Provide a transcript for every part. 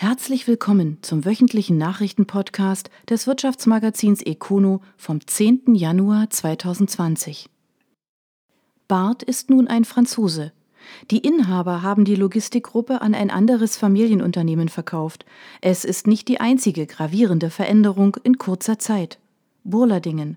Herzlich willkommen zum wöchentlichen Nachrichtenpodcast des Wirtschaftsmagazins Econo vom 10. Januar 2020. Barth ist nun ein Franzose. Die Inhaber haben die Logistikgruppe an ein anderes Familienunternehmen verkauft. Es ist nicht die einzige gravierende Veränderung in kurzer Zeit. Burladingen.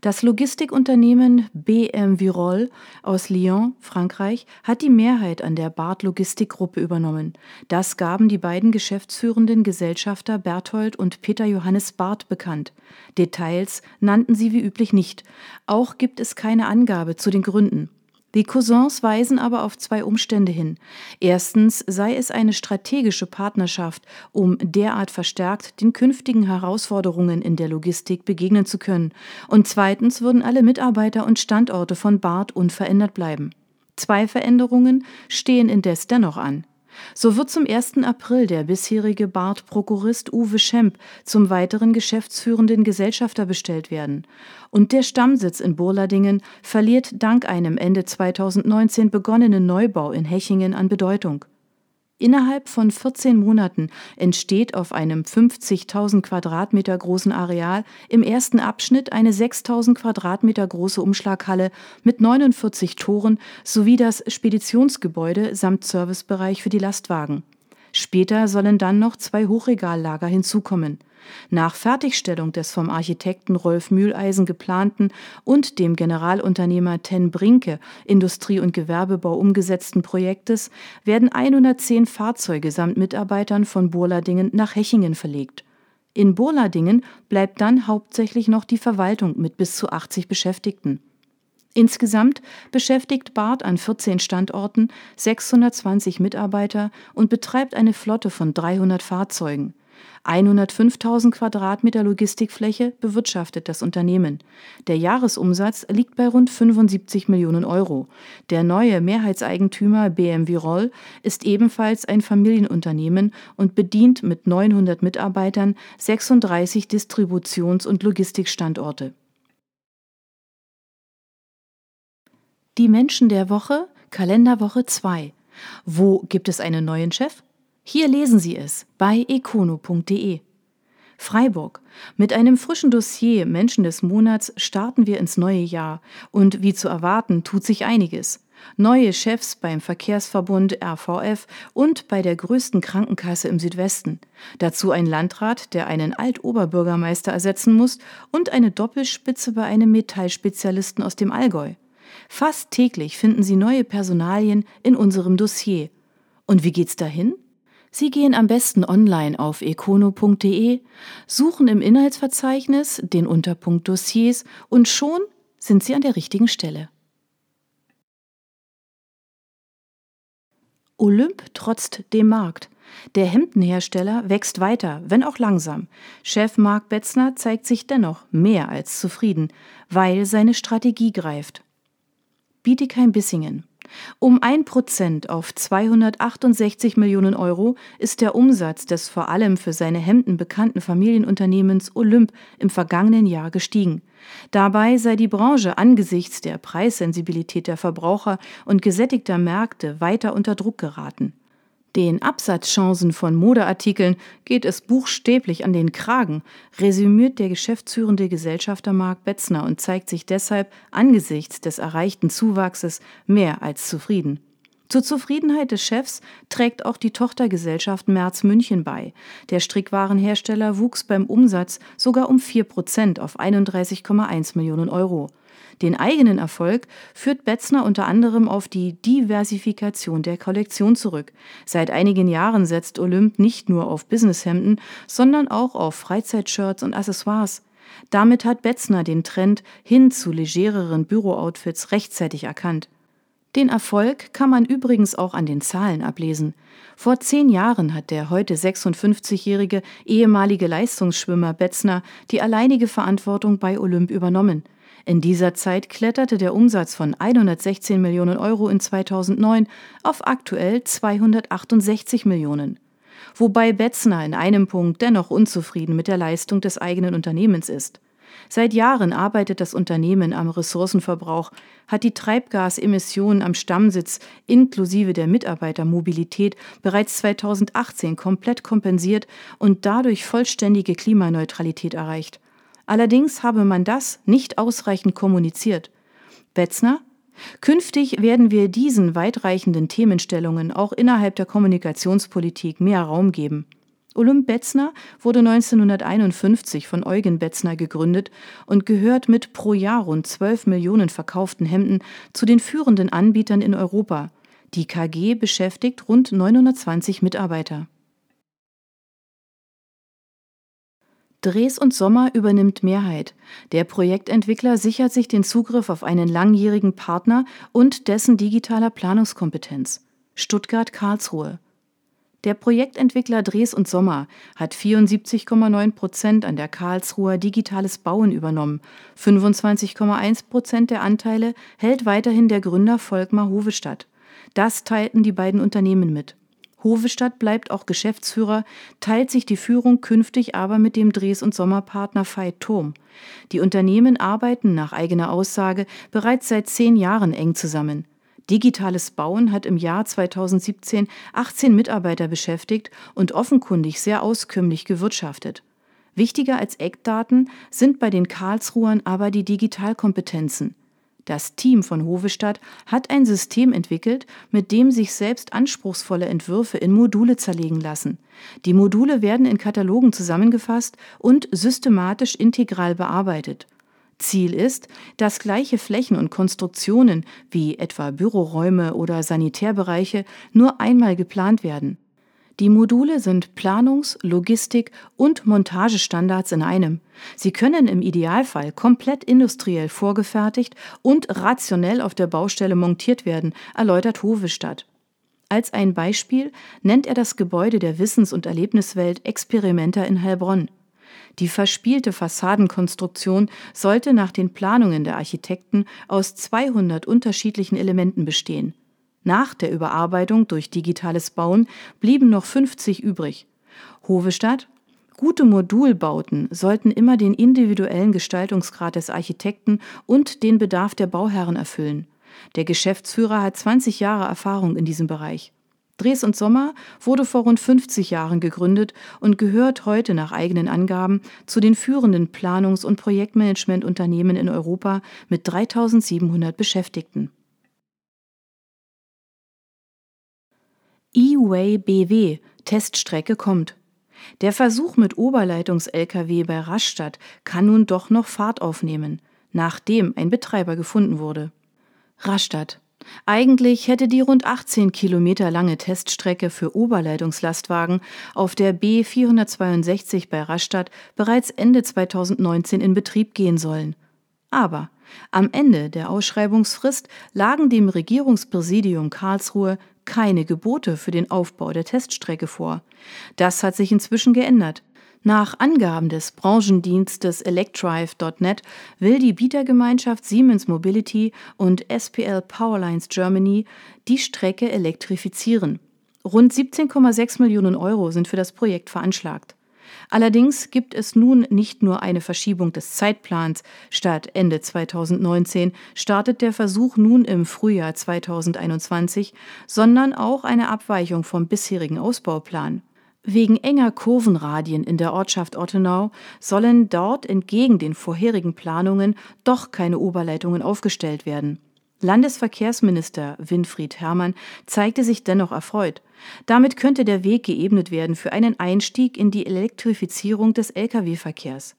Das Logistikunternehmen BM Virol aus Lyon, Frankreich, hat die Mehrheit an der Barth Logistikgruppe übernommen. Das gaben die beiden geschäftsführenden Gesellschafter Berthold und Peter Johannes Barth bekannt. Details nannten sie wie üblich nicht. Auch gibt es keine Angabe zu den Gründen. Die Cousins weisen aber auf zwei Umstände hin. Erstens sei es eine strategische Partnerschaft, um derart verstärkt den künftigen Herausforderungen in der Logistik begegnen zu können. Und zweitens würden alle Mitarbeiter und Standorte von BART unverändert bleiben. Zwei Veränderungen stehen indes dennoch an. So wird zum 1. April der bisherige Bart-Prokurist Uwe Schemp zum weiteren geschäftsführenden Gesellschafter bestellt werden. Und der Stammsitz in Burladingen verliert dank einem Ende 2019 begonnenen Neubau in Hechingen an Bedeutung. Innerhalb von 14 Monaten entsteht auf einem 50.000 Quadratmeter großen Areal im ersten Abschnitt eine 6.000 Quadratmeter große Umschlaghalle mit 49 Toren sowie das Speditionsgebäude samt Servicebereich für die Lastwagen. Später sollen dann noch zwei Hochregallager hinzukommen. Nach Fertigstellung des vom Architekten Rolf Mühleisen geplanten und dem Generalunternehmer Ten Brinke Industrie- und Gewerbebau umgesetzten Projektes werden 110 Fahrzeuge samt Mitarbeitern von Burladingen nach Hechingen verlegt. In Burladingen bleibt dann hauptsächlich noch die Verwaltung mit bis zu 80 Beschäftigten. Insgesamt beschäftigt Barth an 14 Standorten 620 Mitarbeiter und betreibt eine Flotte von 300 Fahrzeugen. 105.000 Quadratmeter Logistikfläche bewirtschaftet das Unternehmen. Der Jahresumsatz liegt bei rund 75 Millionen Euro. Der neue Mehrheitseigentümer BMW Roll ist ebenfalls ein Familienunternehmen und bedient mit 900 Mitarbeitern 36 Distributions- und Logistikstandorte. Die Menschen der Woche, Kalenderwoche 2. Wo gibt es einen neuen Chef? Hier lesen Sie es bei econo.de. Freiburg. Mit einem frischen Dossier Menschen des Monats starten wir ins neue Jahr und wie zu erwarten tut sich einiges. Neue Chefs beim Verkehrsverbund RVF und bei der größten Krankenkasse im Südwesten. Dazu ein Landrat, der einen Altoberbürgermeister ersetzen muss und eine Doppelspitze bei einem Metallspezialisten aus dem Allgäu. Fast täglich finden Sie neue Personalien in unserem Dossier. Und wie geht's dahin? Sie gehen am besten online auf econo.de, suchen im Inhaltsverzeichnis den Unterpunkt Dossiers und schon sind Sie an der richtigen Stelle. Olymp trotzt dem Markt. Der Hemdenhersteller wächst weiter, wenn auch langsam. Chef Marc Betzner zeigt sich dennoch mehr als zufrieden, weil seine Strategie greift. Bietigheim-Bissingen. Um ein Prozent auf 268 Millionen Euro ist der Umsatz des vor allem für seine Hemden bekannten Familienunternehmens Olymp im vergangenen Jahr gestiegen. Dabei sei die Branche angesichts der Preissensibilität der Verbraucher und gesättigter Märkte weiter unter Druck geraten. Den Absatzchancen von Modeartikeln geht es buchstäblich an den Kragen, resümiert der geschäftsführende Gesellschafter Mark Betzner und zeigt sich deshalb angesichts des erreichten Zuwachses mehr als zufrieden. Zur Zufriedenheit des Chefs trägt auch die Tochtergesellschaft Merz München bei. Der Strickwarenhersteller wuchs beim Umsatz sogar um 4 Prozent auf 31,1 Millionen Euro. Den eigenen Erfolg führt Betzner unter anderem auf die Diversifikation der Kollektion zurück. Seit einigen Jahren setzt Olymp nicht nur auf Businesshemden, sondern auch auf Freizeitshirts und Accessoires. Damit hat Betzner den Trend hin zu legereren Bürooutfits rechtzeitig erkannt. Den Erfolg kann man übrigens auch an den Zahlen ablesen. Vor zehn Jahren hat der heute 56-jährige ehemalige Leistungsschwimmer Betzner die alleinige Verantwortung bei Olymp übernommen. In dieser Zeit kletterte der Umsatz von 116 Millionen Euro in 2009 auf aktuell 268 Millionen. Wobei Betzner in einem Punkt dennoch unzufrieden mit der Leistung des eigenen Unternehmens ist. Seit Jahren arbeitet das Unternehmen am Ressourcenverbrauch, hat die Treibgasemissionen am Stammsitz inklusive der Mitarbeitermobilität bereits 2018 komplett kompensiert und dadurch vollständige Klimaneutralität erreicht. Allerdings habe man das nicht ausreichend kommuniziert. Betzner Künftig werden wir diesen weitreichenden Themenstellungen auch innerhalb der Kommunikationspolitik mehr Raum geben. Olymp Betzner wurde 1951 von Eugen Betzner gegründet und gehört mit pro Jahr rund 12 Millionen verkauften Hemden zu den führenden Anbietern in Europa. Die KG beschäftigt rund 920 Mitarbeiter. Dres und Sommer übernimmt Mehrheit. Der Projektentwickler sichert sich den Zugriff auf einen langjährigen Partner und dessen digitaler Planungskompetenz. Stuttgart-Karlsruhe. Der Projektentwickler Dres und Sommer hat 74,9 Prozent an der Karlsruher Digitales Bauen übernommen. 25,1 Prozent der Anteile hält weiterhin der Gründer Volkmar Hovestadt. Das teilten die beiden Unternehmen mit. Hovestadt bleibt auch Geschäftsführer, teilt sich die Führung künftig aber mit dem Dres- und Sommerpartner Veit Thom. Die Unternehmen arbeiten nach eigener Aussage bereits seit zehn Jahren eng zusammen. Digitales Bauen hat im Jahr 2017 18 Mitarbeiter beschäftigt und offenkundig sehr auskömmlich gewirtschaftet. Wichtiger als Eckdaten sind bei den Karlsruhern aber die Digitalkompetenzen. Das Team von Hovestadt hat ein System entwickelt, mit dem sich selbst anspruchsvolle Entwürfe in Module zerlegen lassen. Die Module werden in Katalogen zusammengefasst und systematisch integral bearbeitet. Ziel ist, dass gleiche Flächen und Konstruktionen wie etwa Büroräume oder Sanitärbereiche nur einmal geplant werden. Die Module sind Planungs-, Logistik- und Montagestandards in einem. Sie können im Idealfall komplett industriell vorgefertigt und rationell auf der Baustelle montiert werden, erläutert Hovestadt. Als ein Beispiel nennt er das Gebäude der Wissens- und Erlebniswelt Experimenta in Heilbronn. Die verspielte Fassadenkonstruktion sollte nach den Planungen der Architekten aus 200 unterschiedlichen Elementen bestehen. Nach der Überarbeitung durch digitales Bauen blieben noch 50 übrig. Hovestadt Gute Modulbauten sollten immer den individuellen Gestaltungsgrad des Architekten und den Bedarf der Bauherren erfüllen. Der Geschäftsführer hat 20 Jahre Erfahrung in diesem Bereich. Dres und Sommer wurde vor rund 50 Jahren gegründet und gehört heute nach eigenen Angaben zu den führenden Planungs- und Projektmanagementunternehmen in Europa mit 3700 Beschäftigten. E-Way BW Teststrecke kommt. Der Versuch mit Oberleitungs-Lkw bei Rastatt kann nun doch noch Fahrt aufnehmen, nachdem ein Betreiber gefunden wurde. Rastatt eigentlich hätte die rund 18 Kilometer lange Teststrecke für Oberleitungslastwagen auf der B 462 bei Rastatt bereits Ende 2019 in Betrieb gehen sollen. Aber am Ende der Ausschreibungsfrist lagen dem Regierungspräsidium Karlsruhe keine Gebote für den Aufbau der Teststrecke vor. Das hat sich inzwischen geändert. Nach Angaben des Branchendienstes Electrive.net will die Bietergemeinschaft Siemens Mobility und SPL Powerlines Germany die Strecke elektrifizieren. Rund 17,6 Millionen Euro sind für das Projekt veranschlagt. Allerdings gibt es nun nicht nur eine Verschiebung des Zeitplans. Statt Ende 2019 startet der Versuch nun im Frühjahr 2021, sondern auch eine Abweichung vom bisherigen Ausbauplan. Wegen enger Kurvenradien in der Ortschaft Ottenau sollen dort entgegen den vorherigen Planungen doch keine Oberleitungen aufgestellt werden. Landesverkehrsminister Winfried Herrmann zeigte sich dennoch erfreut. Damit könnte der Weg geebnet werden für einen Einstieg in die Elektrifizierung des Lkw-Verkehrs.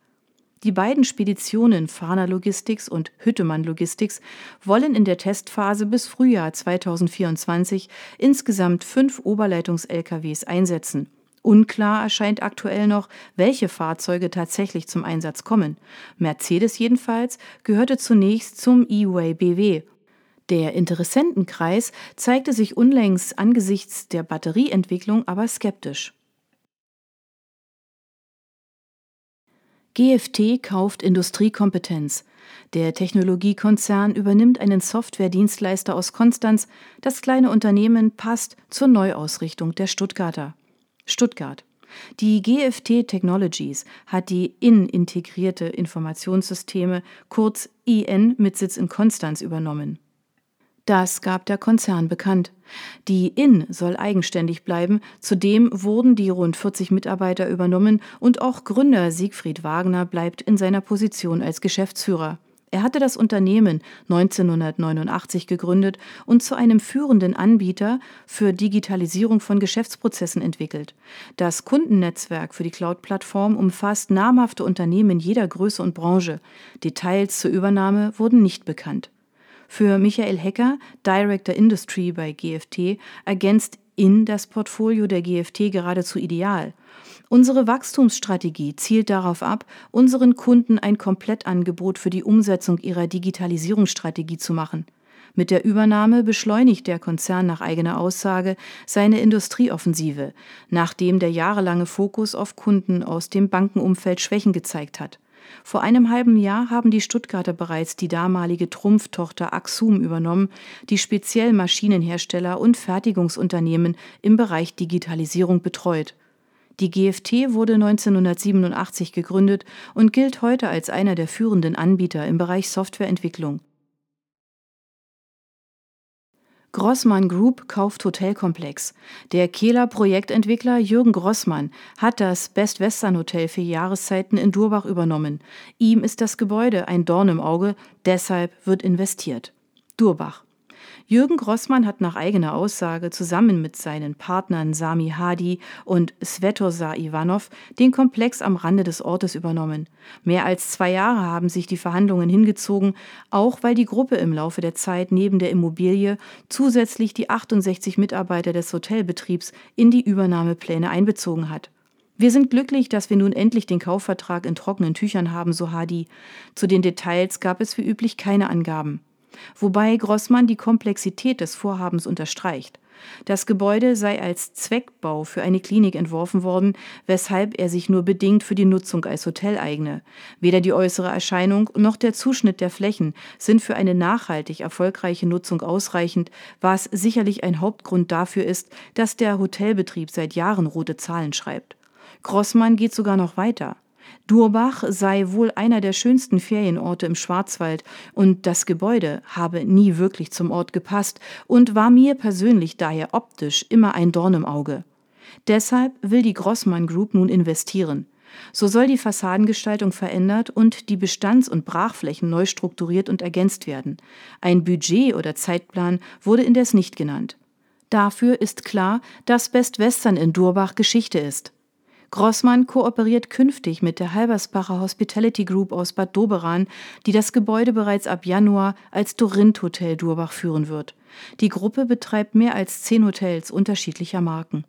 Die beiden Speditionen Fahner Logistics und Hüttemann Logistics wollen in der Testphase bis Frühjahr 2024 insgesamt fünf Oberleitungs-LKWs einsetzen. Unklar erscheint aktuell noch, welche Fahrzeuge tatsächlich zum Einsatz kommen. Mercedes jedenfalls gehörte zunächst zum E-Way BW. Der Interessentenkreis zeigte sich unlängst angesichts der Batterieentwicklung aber skeptisch. GFT kauft Industriekompetenz. Der Technologiekonzern übernimmt einen Softwaredienstleister aus Konstanz. Das kleine Unternehmen passt zur Neuausrichtung der Stuttgarter. Stuttgart. Die GFT Technologies hat die IN integrierte Informationssysteme, kurz IN mit Sitz in Konstanz übernommen. Das gab der Konzern bekannt. Die IN soll eigenständig bleiben, zudem wurden die rund 40 Mitarbeiter übernommen und auch Gründer Siegfried Wagner bleibt in seiner Position als Geschäftsführer. Er hatte das Unternehmen 1989 gegründet und zu einem führenden Anbieter für Digitalisierung von Geschäftsprozessen entwickelt. Das Kundennetzwerk für die Cloud-Plattform umfasst namhafte Unternehmen jeder Größe und Branche. Details zur Übernahme wurden nicht bekannt. Für Michael Hecker, Director Industry bei GFT, ergänzt in das Portfolio der GFT geradezu ideal. Unsere Wachstumsstrategie zielt darauf ab, unseren Kunden ein Komplettangebot für die Umsetzung ihrer Digitalisierungsstrategie zu machen. Mit der Übernahme beschleunigt der Konzern nach eigener Aussage seine Industrieoffensive, nachdem der jahrelange Fokus auf Kunden aus dem Bankenumfeld Schwächen gezeigt hat. Vor einem halben Jahr haben die Stuttgarter bereits die damalige Trumpftochter Axum übernommen, die speziell Maschinenhersteller und Fertigungsunternehmen im Bereich Digitalisierung betreut. Die GFT wurde 1987 gegründet und gilt heute als einer der führenden Anbieter im Bereich Softwareentwicklung. Grossmann Group kauft Hotelkomplex. Der Kehler Projektentwickler Jürgen Grossmann hat das Best Western Hotel für Jahreszeiten in Durbach übernommen. Ihm ist das Gebäude ein Dorn im Auge, deshalb wird investiert. Durbach. Jürgen Grossmann hat nach eigener Aussage zusammen mit seinen Partnern Sami Hadi und Svetozar Ivanov den Komplex am Rande des Ortes übernommen. Mehr als zwei Jahre haben sich die Verhandlungen hingezogen, auch weil die Gruppe im Laufe der Zeit neben der Immobilie zusätzlich die 68 Mitarbeiter des Hotelbetriebs in die Übernahmepläne einbezogen hat. Wir sind glücklich, dass wir nun endlich den Kaufvertrag in trockenen Tüchern haben, so Hadi. Zu den Details gab es wie üblich keine Angaben wobei Grossmann die Komplexität des Vorhabens unterstreicht. Das Gebäude sei als Zweckbau für eine Klinik entworfen worden, weshalb er sich nur bedingt für die Nutzung als Hotel eigne. Weder die äußere Erscheinung noch der Zuschnitt der Flächen sind für eine nachhaltig erfolgreiche Nutzung ausreichend, was sicherlich ein Hauptgrund dafür ist, dass der Hotelbetrieb seit Jahren rote Zahlen schreibt. Grossmann geht sogar noch weiter. Durbach sei wohl einer der schönsten Ferienorte im Schwarzwald und das Gebäude habe nie wirklich zum Ort gepasst und war mir persönlich daher optisch immer ein Dorn im Auge. Deshalb will die Grossmann Group nun investieren. So soll die Fassadengestaltung verändert und die Bestands- und Brachflächen neu strukturiert und ergänzt werden. Ein Budget oder Zeitplan wurde indes nicht genannt. Dafür ist klar, dass Best Western in Durbach Geschichte ist. Grossmann kooperiert künftig mit der Halbersbacher Hospitality Group aus Bad Doberan, die das Gebäude bereits ab Januar als Dorint Hotel Durbach führen wird. Die Gruppe betreibt mehr als zehn Hotels unterschiedlicher Marken.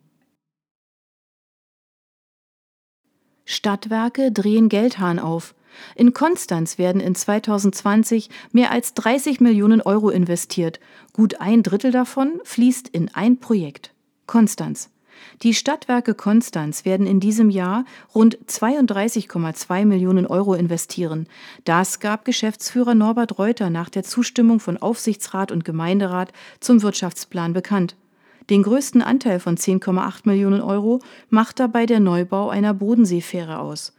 Stadtwerke drehen Geldhahn auf. In Konstanz werden in 2020 mehr als 30 Millionen Euro investiert. Gut ein Drittel davon fließt in ein Projekt. Konstanz. Die Stadtwerke Konstanz werden in diesem Jahr rund 32,2 Millionen Euro investieren. Das gab Geschäftsführer Norbert Reuter nach der Zustimmung von Aufsichtsrat und Gemeinderat zum Wirtschaftsplan bekannt. Den größten Anteil von 10,8 Millionen Euro macht dabei der Neubau einer Bodenseefähre aus.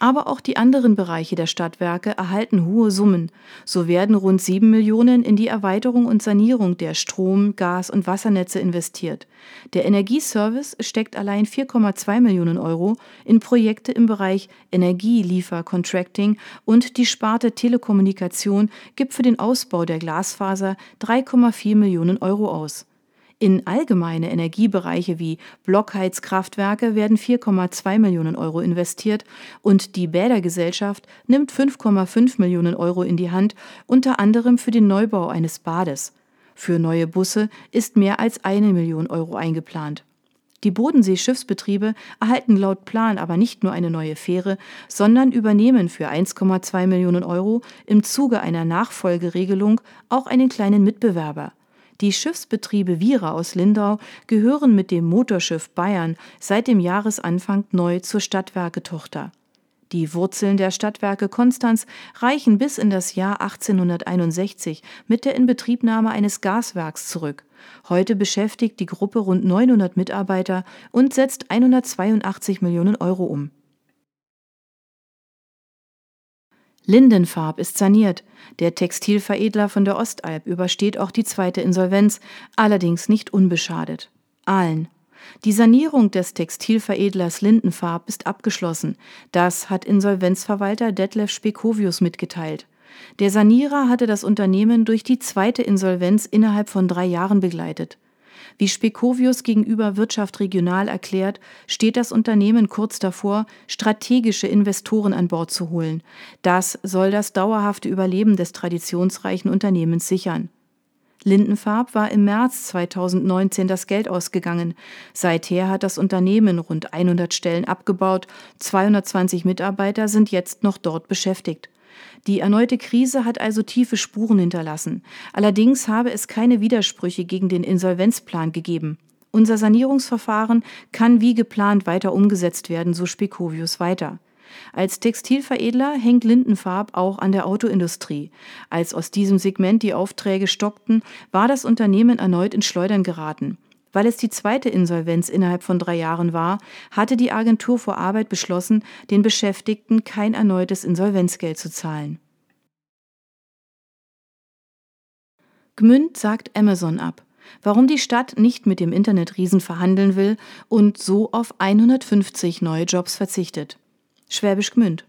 Aber auch die anderen Bereiche der Stadtwerke erhalten hohe Summen. So werden rund sieben Millionen in die Erweiterung und Sanierung der Strom-, Gas- und Wassernetze investiert. Der Energieservice steckt allein 4,2 Millionen Euro in Projekte im Bereich Energieliefer-Contracting und die Sparte Telekommunikation gibt für den Ausbau der Glasfaser 3,4 Millionen Euro aus. In allgemeine Energiebereiche wie Blockheizkraftwerke werden 4,2 Millionen Euro investiert und die Bädergesellschaft nimmt 5,5 Millionen Euro in die Hand, unter anderem für den Neubau eines Bades. Für neue Busse ist mehr als eine Million Euro eingeplant. Die Bodensee-Schiffsbetriebe erhalten laut Plan aber nicht nur eine neue Fähre, sondern übernehmen für 1,2 Millionen Euro im Zuge einer Nachfolgeregelung auch einen kleinen Mitbewerber. Die Schiffsbetriebe Viera aus Lindau gehören mit dem Motorschiff Bayern seit dem Jahresanfang neu zur Stadtwerke-Tochter. Die Wurzeln der Stadtwerke Konstanz reichen bis in das Jahr 1861 mit der Inbetriebnahme eines Gaswerks zurück. Heute beschäftigt die Gruppe rund 900 Mitarbeiter und setzt 182 Millionen Euro um. Lindenfarb ist saniert. Der Textilveredler von der Ostalb übersteht auch die zweite Insolvenz, allerdings nicht unbeschadet. Aalen. Die Sanierung des Textilveredlers Lindenfarb ist abgeschlossen. Das hat Insolvenzverwalter Detlef Spekovius mitgeteilt. Der Sanierer hatte das Unternehmen durch die zweite Insolvenz innerhalb von drei Jahren begleitet. Wie Spekovius gegenüber Wirtschaft Regional erklärt, steht das Unternehmen kurz davor, strategische Investoren an Bord zu holen. Das soll das dauerhafte Überleben des traditionsreichen Unternehmens sichern. Lindenfarb war im März 2019 das Geld ausgegangen. Seither hat das Unternehmen rund 100 Stellen abgebaut, 220 Mitarbeiter sind jetzt noch dort beschäftigt. Die erneute Krise hat also tiefe Spuren hinterlassen. Allerdings habe es keine Widersprüche gegen den Insolvenzplan gegeben. Unser Sanierungsverfahren kann wie geplant weiter umgesetzt werden, so Spekovius weiter. Als Textilveredler hängt Lindenfarb auch an der Autoindustrie. Als aus diesem Segment die Aufträge stockten, war das Unternehmen erneut in Schleudern geraten. Weil es die zweite Insolvenz innerhalb von drei Jahren war, hatte die Agentur vor Arbeit beschlossen, den Beschäftigten kein erneutes Insolvenzgeld zu zahlen. Gmünd sagt Amazon ab. Warum die Stadt nicht mit dem Internetriesen verhandeln will und so auf 150 neue Jobs verzichtet. Schwäbisch Gmünd.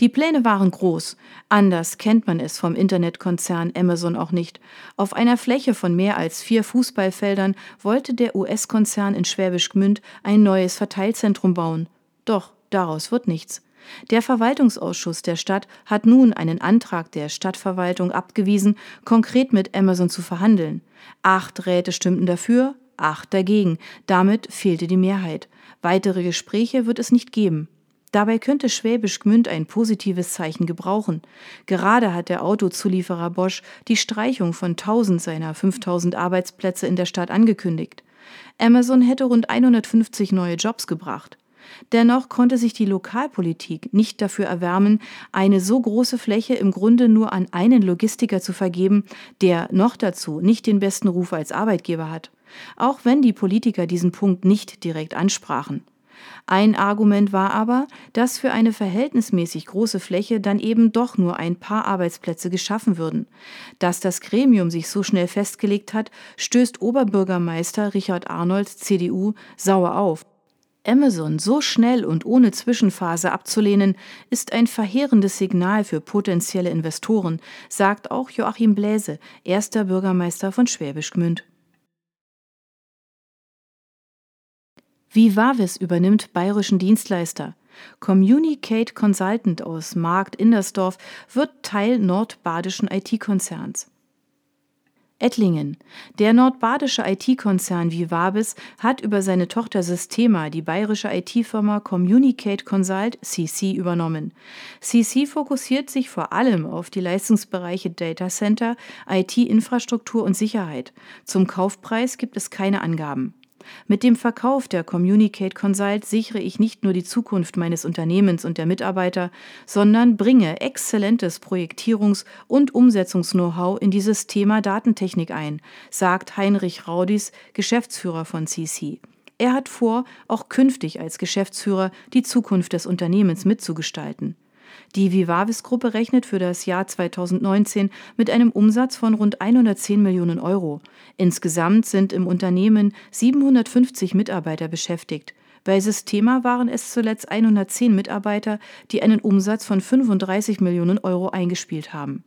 Die Pläne waren groß. Anders kennt man es vom Internetkonzern Amazon auch nicht. Auf einer Fläche von mehr als vier Fußballfeldern wollte der US-Konzern in Schwäbisch Gmünd ein neues Verteilzentrum bauen. Doch daraus wird nichts. Der Verwaltungsausschuss der Stadt hat nun einen Antrag der Stadtverwaltung abgewiesen, konkret mit Amazon zu verhandeln. Acht Räte stimmten dafür, acht dagegen. Damit fehlte die Mehrheit. Weitere Gespräche wird es nicht geben. Dabei könnte Schwäbisch Gmünd ein positives Zeichen gebrauchen. Gerade hat der Autozulieferer Bosch die Streichung von 1000 seiner 5000 Arbeitsplätze in der Stadt angekündigt. Amazon hätte rund 150 neue Jobs gebracht. Dennoch konnte sich die Lokalpolitik nicht dafür erwärmen, eine so große Fläche im Grunde nur an einen Logistiker zu vergeben, der noch dazu nicht den besten Ruf als Arbeitgeber hat. Auch wenn die Politiker diesen Punkt nicht direkt ansprachen. Ein Argument war aber, dass für eine verhältnismäßig große Fläche dann eben doch nur ein paar Arbeitsplätze geschaffen würden. Dass das Gremium sich so schnell festgelegt hat, stößt Oberbürgermeister Richard Arnold, CDU, sauer auf. Amazon so schnell und ohne Zwischenphase abzulehnen, ist ein verheerendes Signal für potenzielle Investoren, sagt auch Joachim Bläse, erster Bürgermeister von Schwäbisch Gmünd. Vivavis übernimmt bayerischen Dienstleister. Communicate Consultant aus Markt Indersdorf wird Teil nordbadischen IT-Konzerns. Ettlingen. Der nordbadische IT-Konzern Vivabis hat über seine Tochter Systema die bayerische IT-Firma Communicate Consult CC übernommen. CC fokussiert sich vor allem auf die Leistungsbereiche Data Center, IT-Infrastruktur und Sicherheit. Zum Kaufpreis gibt es keine Angaben. Mit dem Verkauf der Communicate Consult sichere ich nicht nur die Zukunft meines Unternehmens und der Mitarbeiter, sondern bringe exzellentes Projektierungs- und Umsetzungs-Know-how in dieses Thema Datentechnik ein, sagt Heinrich Raudis, Geschäftsführer von CC. Er hat vor, auch künftig als Geschäftsführer die Zukunft des Unternehmens mitzugestalten. Die Vivavis-Gruppe rechnet für das Jahr 2019 mit einem Umsatz von rund 110 Millionen Euro. Insgesamt sind im Unternehmen 750 Mitarbeiter beschäftigt. Bei Systema waren es zuletzt 110 Mitarbeiter, die einen Umsatz von 35 Millionen Euro eingespielt haben.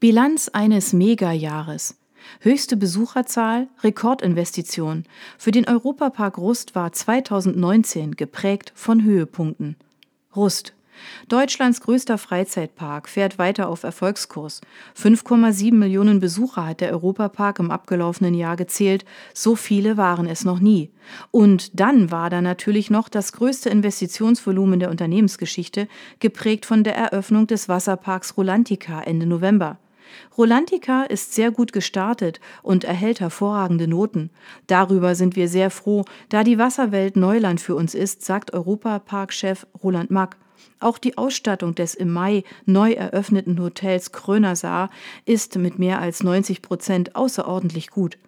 Bilanz eines Megajahres. Höchste Besucherzahl, Rekordinvestition. Für den Europapark Rust war 2019 geprägt von Höhepunkten. Rust. Deutschlands größter Freizeitpark fährt weiter auf Erfolgskurs. 5,7 Millionen Besucher hat der Europapark im abgelaufenen Jahr gezählt. So viele waren es noch nie. Und dann war da natürlich noch das größte Investitionsvolumen der Unternehmensgeschichte, geprägt von der Eröffnung des Wasserparks Rolantica Ende November. Rolantica ist sehr gut gestartet und erhält hervorragende Noten. Darüber sind wir sehr froh, da die Wasserwelt Neuland für uns ist, sagt Europapark-Chef Roland Mack. Auch die Ausstattung des im Mai neu eröffneten Hotels Kröner Saar ist mit mehr als 90 Prozent außerordentlich gut.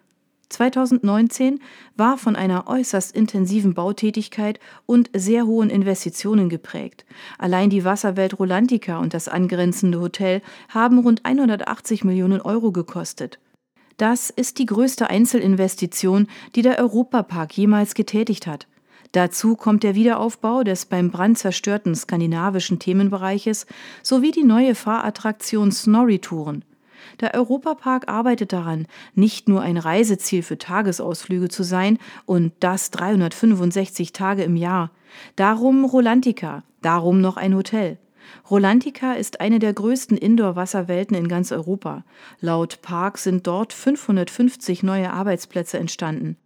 2019 war von einer äußerst intensiven Bautätigkeit und sehr hohen Investitionen geprägt. Allein die Wasserwelt Rolantica und das angrenzende Hotel haben rund 180 Millionen Euro gekostet. Das ist die größte Einzelinvestition, die der Europapark jemals getätigt hat. Dazu kommt der Wiederaufbau des beim Brand zerstörten skandinavischen Themenbereiches sowie die neue Fahrattraktion Snorri-Touren. Der Europapark arbeitet daran, nicht nur ein Reiseziel für Tagesausflüge zu sein und das 365 Tage im Jahr. Darum Rolantica, darum noch ein Hotel. Rolantica ist eine der größten Indoor-Wasserwelten in ganz Europa. Laut Park sind dort 550 neue Arbeitsplätze entstanden.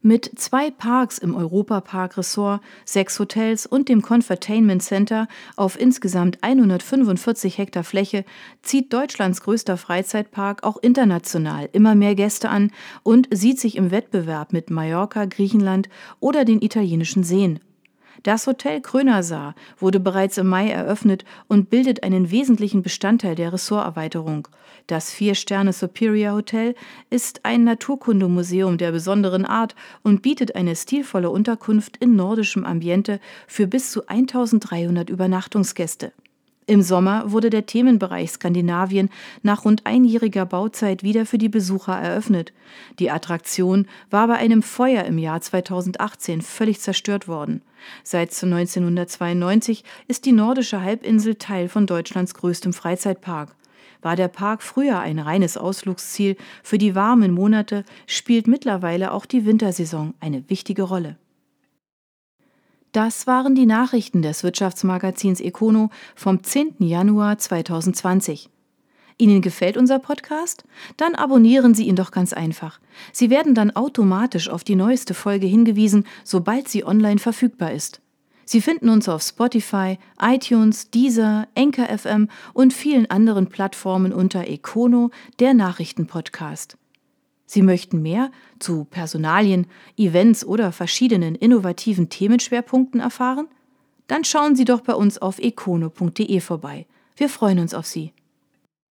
Mit zwei Parks im Europapark-Ressort, sechs Hotels und dem Confertainment Center auf insgesamt 145 Hektar Fläche zieht Deutschlands größter Freizeitpark auch international immer mehr Gäste an und sieht sich im Wettbewerb mit Mallorca, Griechenland oder den italienischen Seen. Das Hotel Krönersaar wurde bereits im Mai eröffnet und bildet einen wesentlichen Bestandteil der Ressorterweiterung. Das Vier-Sterne Superior Hotel ist ein Naturkundemuseum der besonderen Art und bietet eine stilvolle Unterkunft in nordischem Ambiente für bis zu 1300 Übernachtungsgäste. Im Sommer wurde der Themenbereich Skandinavien nach rund einjähriger Bauzeit wieder für die Besucher eröffnet. Die Attraktion war bei einem Feuer im Jahr 2018 völlig zerstört worden. Seit 1992 ist die nordische Halbinsel Teil von Deutschlands größtem Freizeitpark. War der Park früher ein reines Ausflugsziel für die warmen Monate, spielt mittlerweile auch die Wintersaison eine wichtige Rolle. Das waren die Nachrichten des Wirtschaftsmagazins Econo vom 10. Januar 2020. Ihnen gefällt unser Podcast? Dann abonnieren Sie ihn doch ganz einfach. Sie werden dann automatisch auf die neueste Folge hingewiesen, sobald sie online verfügbar ist. Sie finden uns auf Spotify, iTunes, Deezer, Anchor FM und vielen anderen Plattformen unter Econo, der Nachrichtenpodcast. Sie möchten mehr zu Personalien, Events oder verschiedenen innovativen Themenschwerpunkten erfahren? Dann schauen Sie doch bei uns auf econo.de vorbei. Wir freuen uns auf Sie.